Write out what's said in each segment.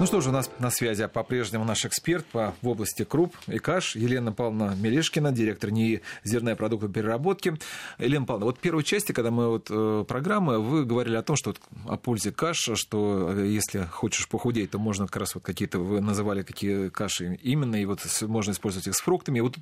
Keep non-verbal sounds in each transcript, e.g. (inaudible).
Ну что же, у нас на связи по-прежнему наш эксперт по, в области круп и каш Елена Павловна Мелешкина, директор НИИ «Зерная продукты переработки». Елена Павловна, вот в первой части, когда мы вот э, программы, вы говорили о том, что вот, о пользе каш, что э, если хочешь похудеть, то можно как раз вот какие-то, вы называли какие каши именно, и вот можно использовать их с фруктами. И вот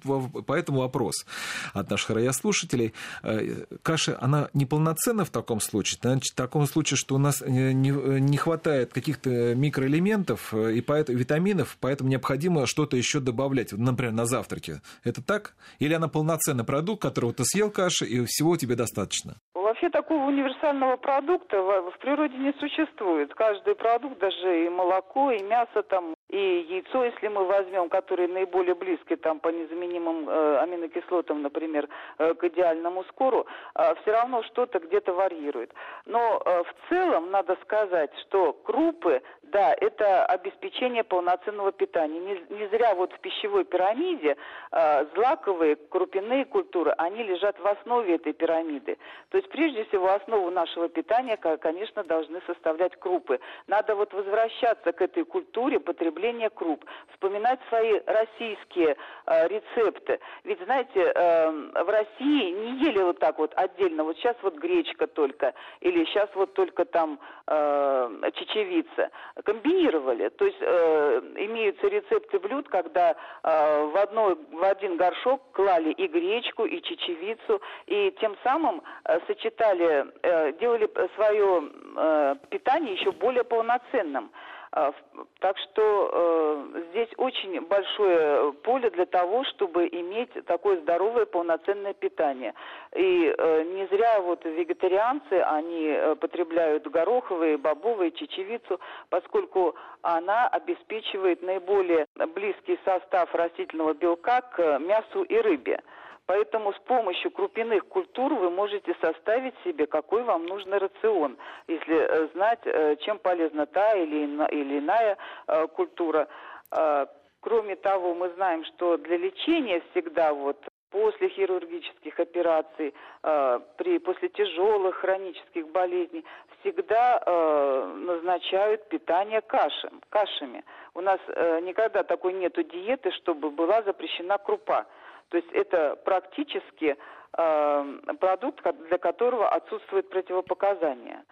поэтому вопрос от наших радиослушателей. Э, каша, она неполноценна в таком случае? Значит, в таком случае, что у нас не, не хватает каких-то микроэлементов, элементов э, и поэтому, витаминов, поэтому необходимо что-то еще добавлять, например, на завтраке. Это так? Или она полноценный продукт, которого ты съел каши, и всего тебе достаточно? Вообще такого универсального продукта в природе не существует. Каждый продукт, даже и молоко, и мясо там, и яйцо, если мы возьмем, которые наиболее близки там по незаменимым э, аминокислотам, например, э, к идеальному скору, э, все равно что-то где-то варьирует. Но э, в целом надо сказать, что крупы, да, это обеспечение полноценного питания. Не, не зря вот в пищевой пирамиде э, злаковые крупяные культуры, они лежат в основе этой пирамиды. То есть прежде всего основу нашего питания, конечно, должны составлять крупы. Надо вот возвращаться к этой культуре потребления употребления круп, вспоминать свои российские э, рецепты. Ведь, знаете, э, в России не ели вот так вот отдельно, вот сейчас вот гречка только, или сейчас вот только там э, чечевица. Комбинировали, то есть э, имеются рецепты блюд, когда э, в, одной, в один горшок клали и гречку, и чечевицу, и тем самым э, сочетали, э, делали свое э, питание еще более полноценным. А, так что э, здесь очень большое поле для того, чтобы иметь такое здоровое полноценное питание. И э, не зря вот вегетарианцы, они э, потребляют гороховые, бобовые, чечевицу, поскольку она обеспечивает наиболее близкий состав растительного белка к мясу и рыбе. Поэтому с помощью крупяных культур вы можете составить себе, какой вам нужен рацион, если э, знать, э, чем полезна та или, иная э, культура. Кроме того, мы знаем, что для лечения всегда вот после хирургических операций, при, после тяжелых хронических болезней, всегда назначают питание кашем, кашами. У нас никогда такой нету диеты, чтобы была запрещена крупа. То есть это практически э, продукт, для которого отсутствует противопоказания.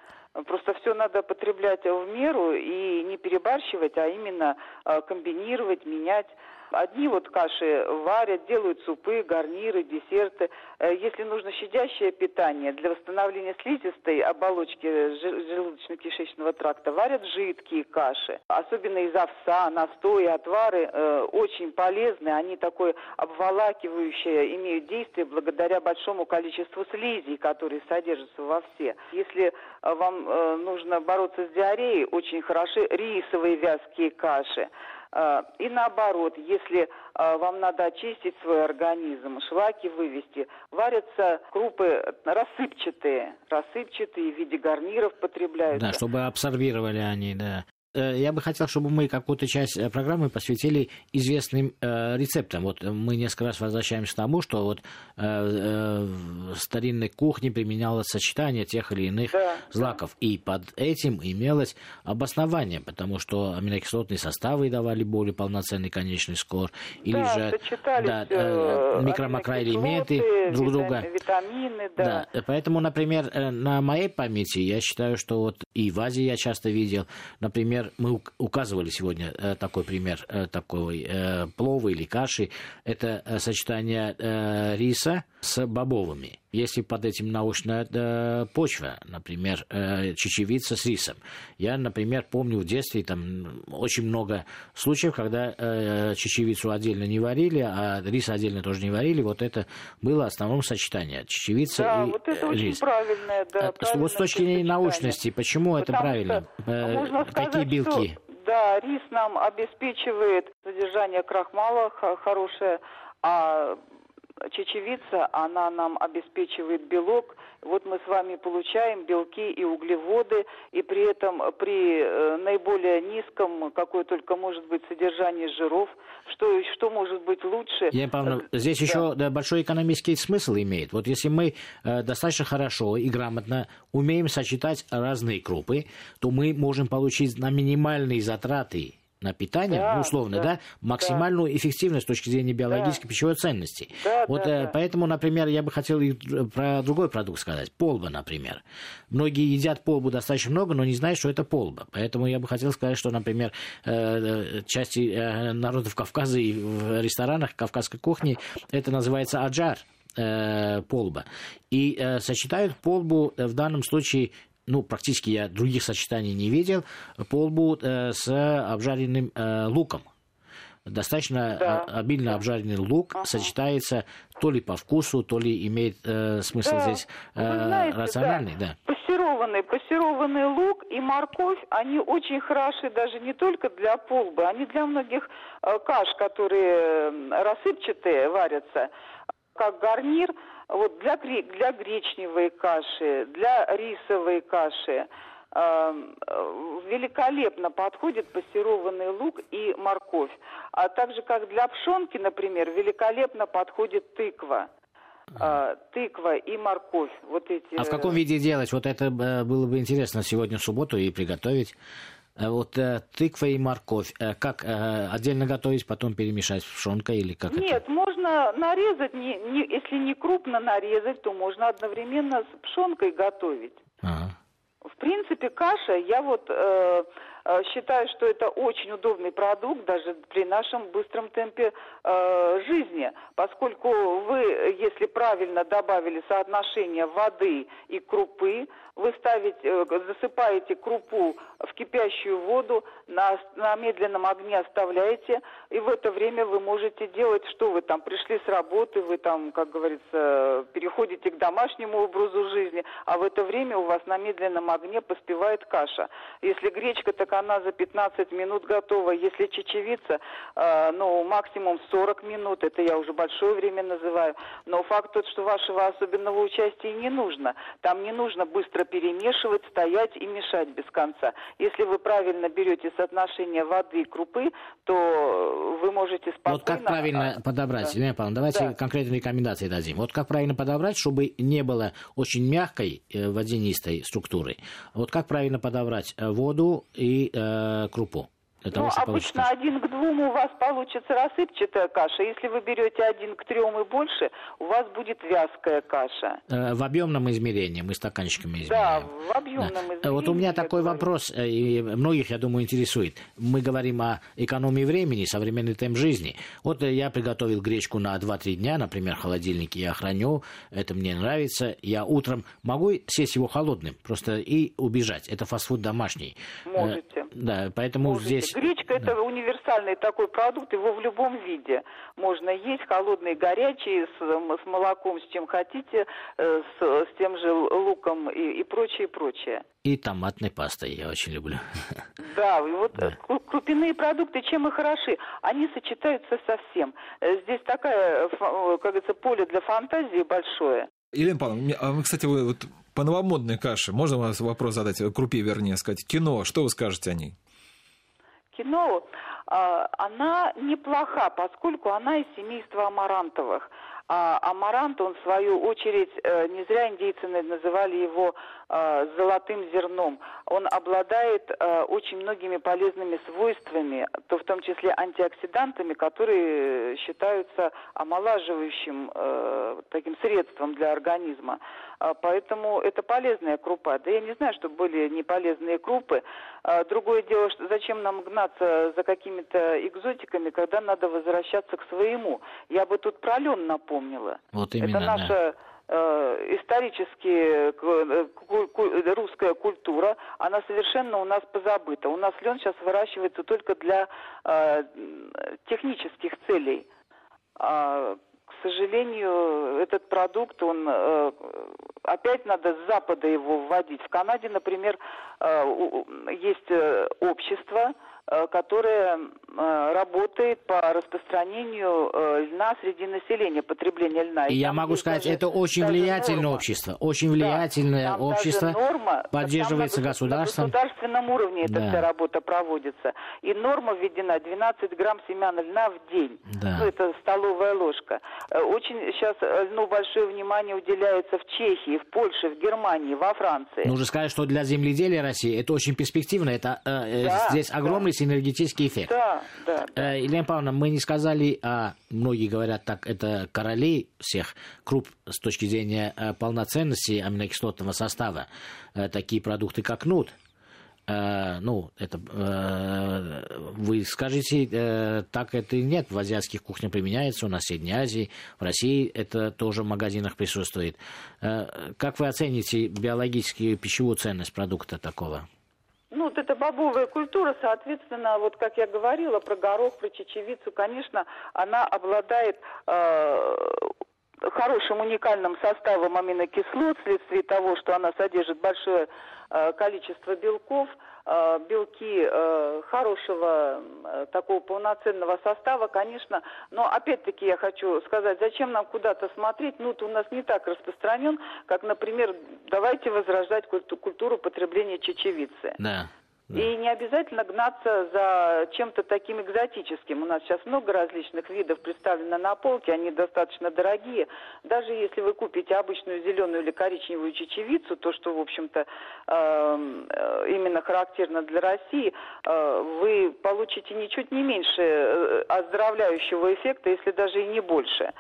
Просто все надо потреблять в меру и не перебарщивать, а именно э, комбинировать, менять. Одни вот каши варят, делают супы, гарниры, десерты. Э, если нужно щадящее питание для восстановления слизистой оболочки желудочно-кишечного тракта, варят жидкие каши. Особенно из овса, настои, отвары э, очень полезны. Они такое обволакивающее имеют действие благодаря большому количеству слизей, которые содержатся во все. Если э, вам э, нужно бороться с диареей, очень хороши рисовые вязкие каши. А, и наоборот, если а, вам надо очистить свой организм, шлаки вывести, варятся крупы рассыпчатые, рассыпчатые в виде гарниров потребляются. Да, чтобы абсорбировали они, да. Э, я бы хотел, чтобы мы какую-то часть э, программы посвятили известным э, рецептам. Вот мы несколько раз возвращаемся к тому, что вот э, э, в старинной кухне применялось сочетание тех или иных да, злаков. Да. И под этим имелось обоснование, потому что аминокислотные составы давали более полноценный конечный скор. Или да, же да, э, микро-макроэлементы друг друга. Витамины, да. да. Поэтому, например, на моей памяти я считаю, что вот и в Азии я часто видел, например, мы указывали сегодня э, такой пример э, такой э, плова или каши. Это сочетание риса с бобовыми. Если под этим научная э, почва, например, э, чечевица с рисом. Я, например, помню в детстве там очень много случаев, когда э, чечевицу отдельно не варили, а рис отдельно тоже не варили. Вот это было основным сочетание чечевица да, и вот это рис. очень правильное, да. А, вот с точки зрения научности, почему Потому это правильно? Можно сказать, Какие белки? Что, да, рис нам обеспечивает содержание крахмала хорошее, а чечевица, она нам обеспечивает белок. Вот мы с вами получаем белки и углеводы, и при этом при э, наиболее низком, какое только может быть содержание жиров, что, что может быть лучше. Я Павловна, здесь да. еще да, большой экономический смысл имеет. Вот если мы э, достаточно хорошо и грамотно умеем сочетать разные крупы, то мы можем получить на минимальные затраты на питание, да, ну, условно, да, да максимальную да. эффективность с точки зрения биологической да. пищевой ценности. Да, вот да, э, да. поэтому, например, я бы хотел и про другой продукт сказать. Полба, например. Многие едят полбу достаточно много, но не знают, что это полба. Поэтому я бы хотел сказать, что, например, э, э части э, народов Кавказа и в ресторанах кавказской кухни это называется аджар э, полба. И э, сочетают полбу в данном случае ну, практически я других сочетаний не видел, полбу э, с обжаренным э, луком. Достаточно да. обильно обжаренный лук ага. сочетается то ли по вкусу, то ли имеет э, смысл да. здесь э, знаете, рациональный. Да. Да. Пассерованный, пассерованный лук и морковь, они очень хороши даже не только для полбы, они для многих э, каш, которые э, рассыпчатые варятся, как гарнир – вот для, для гречневой каши, для рисовой каши э, великолепно подходит пассерованный лук и морковь. А также как для пшенки, например, великолепно подходит тыква. Э, тыква и морковь. Вот эти... А в каком виде делать? Вот это э, было бы интересно сегодня в субботу и приготовить. Э, вот э, тыква и морковь, э, как э, отдельно готовить, потом перемешать с пшенкой или как Нет, это? можно нарезать, не, не, если не крупно нарезать, то можно одновременно с пшенкой готовить. Ага. В принципе, каша, я вот э, считаю, что это очень удобный продукт даже при нашем быстром темпе э, жизни, поскольку вы, если правильно добавили соотношение воды и крупы, вы ставите, э, засыпаете крупу в кипящую воду, на, на медленном огне оставляете, и в это время вы можете делать, что вы там пришли с работы, вы там, как говорится, переходите к домашнему образу жизни, а в это время у вас на медленном огне поспевает каша. Если гречка, так она за 15 минут готова, если чечевица, э, ну, максимум 40 минут, это я уже большое время называю, но факт тот, что вашего особенного участия не нужно, там не нужно быстро перемешивать, стоять и мешать без конца. Если вы правильно берете соотношение воды и крупы, то вы можете спокойно... Вот как правильно подобрать, да. Елена Павловна, давайте да. конкретные рекомендации дадим. Вот как правильно подобрать, чтобы не было очень мягкой э, водянистой структуры. Вот как правильно подобрать э, воду и э, Для ну, обычно один к двум у вас получится рассыпчатая каша. Если вы берете один к трем и больше, у вас будет вязкая каша. Э, в объемном измерении мы стаканчиками измеряем. Да, в объемном да. измерении. Вот у меня такой говорю. вопрос, э, и многих, я думаю, интересует. Мы говорим о экономии времени, современный темп жизни. Вот э, я приготовил гречку на 2-3 дня, например, в холодильнике я храню, это мне нравится. Я утром могу съесть его холодным, просто и убежать. Это фастфуд домашний. Можете. Да, поэтому Можете. здесь Гречка это универсальный такой продукт, его в любом виде можно есть, холодный, горячий, с, с молоком, с чем хотите, э, с, с тем же луком и, и прочее, прочее. И томатной пастой я очень люблю. (laughs) Да, и вот да. крупяные продукты, чем и хороши, они сочетаются со всем. Э, здесь такая, как говорится, поле для фантазии большое. Елена Павловна, а кстати, вы вот по новомодной каше, можно вас вопрос задать, крупе вернее сказать, кино, что вы скажете о ней? Кино, а, она неплоха, поскольку она из семейства амарантовых. А амарант, он в свою очередь, э, не зря индейцы называли его э, золотым зерном. Он обладает э, очень многими полезными свойствами, то в том числе антиоксидантами, которые считаются омолаживающим таким средством для организма. А, поэтому это полезная крупа. Да я не знаю, что были неполезные крупы. А, другое дело, что зачем нам гнаться за какими-то экзотиками, когда надо возвращаться к своему. Я бы тут про лен. Вот именно, это наша э, исторически э, русская культура, она совершенно у нас позабыта. У нас лен сейчас выращивается только для э, технических целей. А, к сожалению, этот продукт, он э, опять надо с Запада его вводить. В Канаде, например, э, есть э, общество, Э, которая э, работает по распространению э, льна среди населения, потребления льна. И, И я могу сказать, даже, это очень влиятельное норма. общество, очень влиятельное да, общество, норма, поддерживается на, государством. На государственном уровне да. эта вся работа проводится. И норма введена 12 грамм семян льна в день. Да. Ну, это столовая ложка. Очень сейчас ну, большое внимание уделяется в Чехии, в Польше, в Германии, во Франции. Нужно сказать, что для земледелия России это очень перспективно. Это э, да, здесь огромный синергетический эффект. Да, да. Э, Елена Павловна, мы не сказали, а многие говорят так, это короли всех круп с точки зрения э, полноценности аминокислотного состава. Э, такие продукты, как нут, ну, это вы скажете, так это и нет. В азиатских кухнях применяется, у нас в Средней Азии, в России это тоже в магазинах присутствует. Как вы оцените биологическую пищевую ценность продукта такого? Ну, вот эта бобовая культура, соответственно, вот как я говорила про горох, про чечевицу, конечно, она обладает э, хорошим уникальным составом аминокислот вследствие того, что она содержит большое э, количество белков, белки э, хорошего э, такого полноценного состава, конечно. Но опять-таки я хочу сказать, зачем нам куда-то смотреть? Ну, у нас не так распространен, как, например, давайте возрождать культуру потребления чечевицы. Да. И не обязательно гнаться за чем-то таким экзотическим. У нас сейчас много различных видов представлено на полке, они достаточно дорогие. Даже если вы купите обычную зеленую или коричневую чечевицу, то, что, в общем-то, эм, э, именно характерно для России, э, вы получите ничуть не меньше э, оздоровляющего эффекта, если даже и не больше.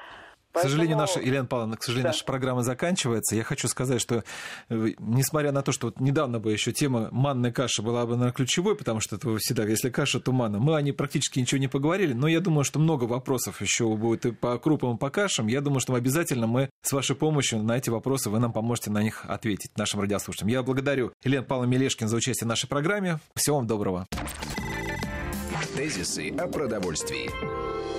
К сожалению, наша, Елена Павловна, к сожалению, да. наша программа заканчивается. Я хочу сказать, что э, несмотря на то, что вот недавно бы еще тема манной каши была бы, наверное, ключевой, потому что это всегда, если каша, то манна. Мы о ней практически ничего не поговорили, но я думаю, что много вопросов еще будет и по крупам, и по кашам. Я думаю, что обязательно мы с вашей помощью на эти вопросы вы нам поможете на них ответить нашим радиослушателям. Я благодарю Елену Павловну Мелешкин за участие в нашей программе. Всего вам доброго. Тезисы о продовольствии.